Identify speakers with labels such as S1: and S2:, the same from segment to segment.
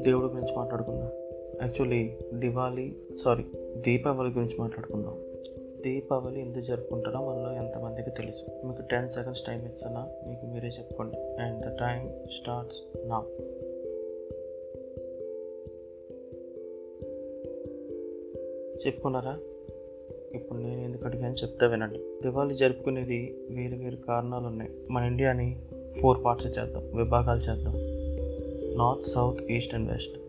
S1: దేవుడి గురించి మాట్లాడుకుందాం. యాక్చువల్లీ దివాళీ సారీ దీపావళి గురించి మాట్లాడుకుందాం. దీపావళి ఎందుకు జరుపుకుంటారో మనలో ఎంతమందికి తెలుసు. మీకు టెన్ సెకండ్స్ టైం ఇస్తున్నా మీకు మీరే చెప్పుకోండి. అండ్ ద టైం స్టార్ట్స్ నా చెప్పుకున్నారా? ఇప్పుడు నేను ఎందుకు అడిగాను చెప్తా వినండి. దివాళీ జరుపుకునేది వేరు వేరు కారణాలు ఉన్నాయి. మన ఇండియాని ఫోర్ పార్ట్స్ చేద్దాం విభాగాలు చేద్దాం. North south east and west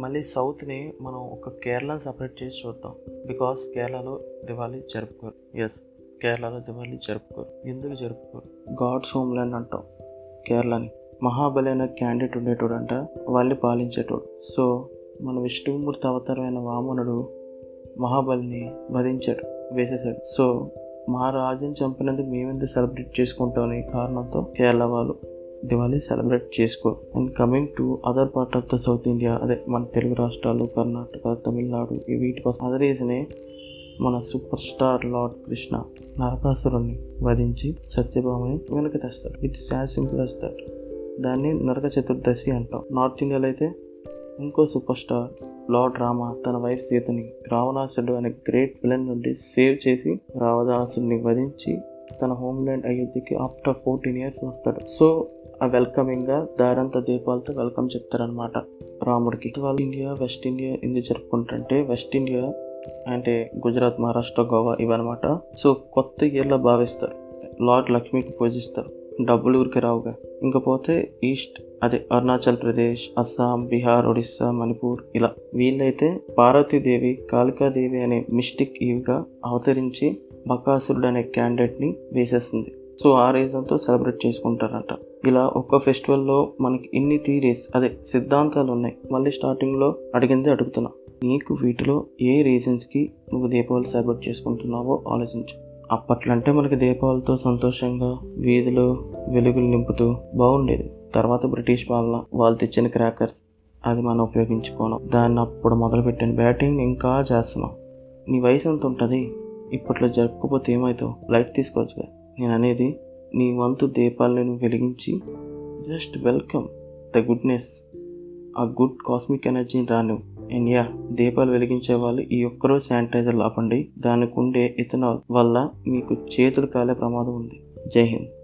S1: మళ్ళీ సౌత్ని మనం ఒక కేరళని సపరేట్ చేసి చూద్దాం. బికాస్ కేరళలో దివాళీ జరుపుకోరు. ఎస్ కేరళలో దివాళీ జరుపుకోరు. ఎందుకు జరుపుకోరు? గాడ్స్ హోమ్ల్యాండ్ అంటాం కేరళని. మహాబలి అనే క్యాండిడేట్ ఉండేటోడు అంట వాళ్ళని పాలించేటోడు. సో మన విష్ణుమూర్తి అవతారమైన వామనుడు మహాబలిని వధించాడు వేసేసాడు. సో మా రాజుని చంపినందుకు మేమెంత సెలబ్రేట్ చేసుకుంటాం అనే కారణంతో కేరళ వాళ్ళు దివాళీ సెలబ్రేట్ చేసుకో and coming to other part of the south India అదే మన తెలుగు రాష్ట్రాలు కర్ణాటక తమిళనాడు ఈ వీటి కోసం అదర్ రీజనే మన సూపర్ స్టార్ లార్డ్ కృష్ణ నరకాసురుణ్ణి వధించి సత్యభామని వెనక తెస్తాడు. It's as simple as that దాన్ని నరక చతుర్దశి అంటాం. నార్త్ ఇండియాలో అయితే ఇంకో సూపర్ స్టార్ లార్డ్ రామ తన వైఫ్ సీతని రావణాసుడు అనే గ్రేట్ విలన్ నుండి సేవ్ చేసి రావణాసుడిని వధించి తన హోమ్ల్యాండ్ అయోధ్యకి ఆఫ్టర్ ఫోర్టీన్ ఇయర్స్ వస్తాడు. సో ఆ వెల్కమింగ్గా దారంత దీపాలతో వెల్కమ్ చెప్తారనమాట రాముడికి. వాళ్ళు ఇండియా వెస్ట్ ఇండియా ఎందుకు జరుపుకుంటుంటే వెస్ట్ ఇండియా అంటే గుజరాత్ మహారాష్ట్ర గోవా ఇవన్నమాట. సో కొత్త ఇయర్లో భావిస్తారు. లార్డ్ లక్ష్మికి పూజిస్తారు. డబ్బులు ఊరికి రావుగా. ఇంకపోతే ఈస్ట్ అదే అరుణాచల్ ప్రదేశ్ అస్సాం బీహార్ ఒడిస్సా మణిపూర్ ఇలా వీళ్ళైతే పార్వతీదేవి కాళికాదేవి అనే మిస్టిక్ ఈవ్గా అవతరించి బకాసురుడు అనే క్యాండిడేట్ని వేసేస్తుంది. సో ఆ రీజన్తో సెలబ్రేట్ చేసుకుంటారంట. ఇలా ఒక్క ఫెస్టివల్లో మనకి ఇన్ని థీరీస్ అదే సిద్ధాంతాలు ఉన్నాయి. మళ్ళీ స్టార్టింగ్లో అడిగింది అడుగుతున్నా. నీకు వీటిలో ఏ రీజన్స్కి నువ్వు దీపావళి సెలబ్రేట్ చేసుకుంటున్నావో ఆలోచించు. అప్పట్లో అంటే మనకి దీపావళితో సంతోషంగా వీధిలో వెలుగులు నింపుతూ బాగుండేది. తర్వాత బ్రిటిష్ వాళ్ళ వాళ్ళు తెచ్చిన క్రాకర్స్ అది మనం ఉపయోగించుకోను దాన్ని అప్పుడు మొదలుపెట్టిన బ్యాటింగ్ ఇంకా చేస్తున్నాం. నీ వయసు ఎంత ఉంటుంది? ఇప్పట్లో జరుపుకోపోతే ఏమవుతావు లైట్ తీసుకోవచ్చుగా. నేను అనేది నీ వంతు దీపాలను నువ్వు వెలిగించి జస్ట్ వెల్కమ్ ద గుడ్నెస్. ఆ గుడ్ కాస్మిక్ ఎనర్జీని రాను అండ్ యా దీపాలు వెలిగించే వాళ్ళు ఈ ఒక్కరోజు శానిటైజర్ లాపండి. దానికి ఉండే ఇథనాల్ వల్ల మీకు చేతులు కాలే ప్రమాదం ఉంది. జై హింద్.